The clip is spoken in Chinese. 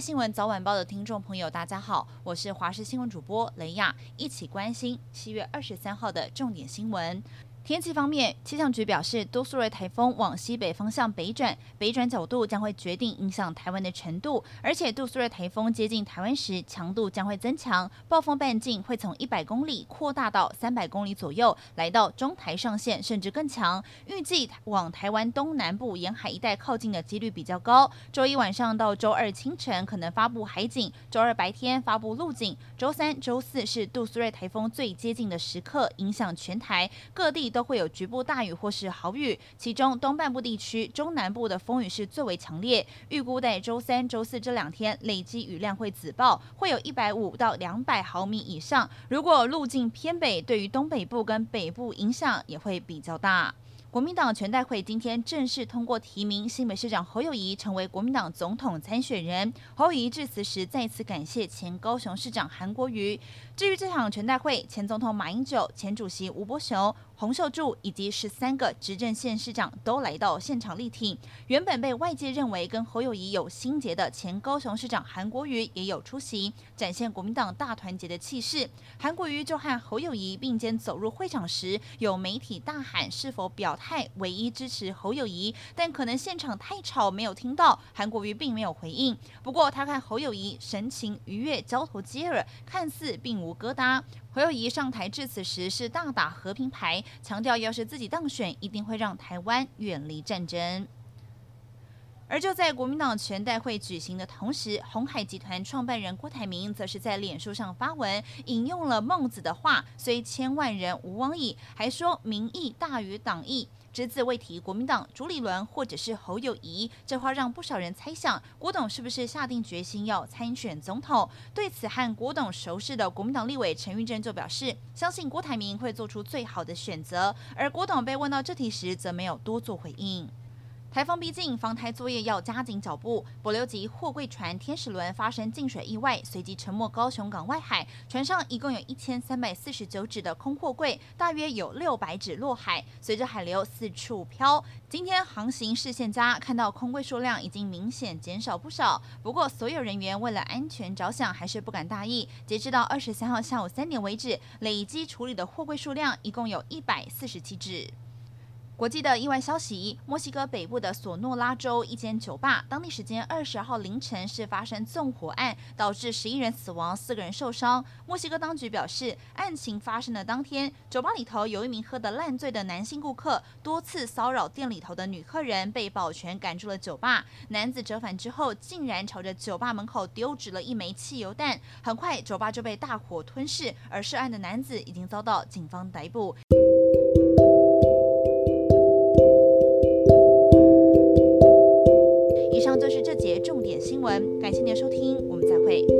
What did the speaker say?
新闻早晚报的听众朋友，大家好，我是华视新闻主播雷亚，一起关心七月二十三号的重点新闻。天气方面，气象局表示，杜苏芮台风往西北方向北转，北转角度将会决定影响台湾的程度。而且，杜苏芮台风接近台湾时，强度将会增强，暴风半径会从一百公里扩大到三百公里左右，来到中台上线，甚至更强。预计往台湾东南部沿海一带靠近的几率比较高。周一晚上到周二清晨可能发布海警，周二白天发布陆警，周三、周四是杜苏芮台风最接近的时刻，影响全台各地都。会有局部大雨或是豪雨，其中东半部地区、中南部的风雨是最为强烈。预估在周三、周四这两天，累积雨量会紫爆，会有一百五到两百毫米以上。如果路径偏北，对于东北部跟北部影响也会比较大。国民党全代会今天正式通过提名新北市长侯友谊成为国民党总统参选人。侯友谊致辞时再次感谢前高雄市长韩国瑜。至于这场全代会，前总统马英九、前主席吴伯雄、洪秀柱以及十三个执政县市长都来到现场力挺。原本被外界认为跟侯友谊有心结的前高雄市长韩国瑜也有出席，展现国民党大团结的气势。韩国瑜就和侯友谊并肩走入会场时，有媒体大喊是否表。太唯一支持侯友谊，但可能现场太吵没有听到。韩国瑜并没有回应，不过他看侯友谊神情愉悦，交头接耳，看似并无疙瘩。侯友谊上台致辞时是大打和平牌，强调要是自己当选，一定会让台湾远离战争。而就在国民党全代会举行的同时，鸿海集团创办人郭台铭则是在脸书上发文，引用了孟子的话：“虽千万人，吾往矣。”还说民意大于党意，只字未提国民党朱立伦或者是侯友谊。这话让不少人猜想，郭董是不是下定决心要参选总统？对此，和郭董熟识的国民党立委陈玉珍就表示，相信郭台铭会做出最好的选择。而郭董被问到这题时，则没有多做回应。台风逼近，防台作业要加紧脚步。帛琉级货柜船“天使轮”发生进水意外，随即沉没高雄港外海。船上一共有一千三百四十九只的空货柜，大约有六百只落海，随着海流四处飘。今天航行视线佳，看到空柜数量已经明显减少不少。不过，所有人员为了安全着想，还是不敢大意。截至到二十三号下午三点为止，累计处理的货柜数量一共有一百四十七只。国际的意外消息：墨西哥北部的索诺拉州一间酒吧，当地时间二十号凌晨是发生纵火案，导致十一人死亡，四个人受伤。墨西哥当局表示，案情发生的当天，酒吧里头有一名喝得烂醉的男性顾客，多次骚扰店里头的女客人，被保全赶出了酒吧。男子折返之后，竟然朝着酒吧门口丢掷了一枚汽油弹，很快酒吧就被大火吞噬，而涉案的男子已经遭到警方逮捕。感谢您的收听我们再会。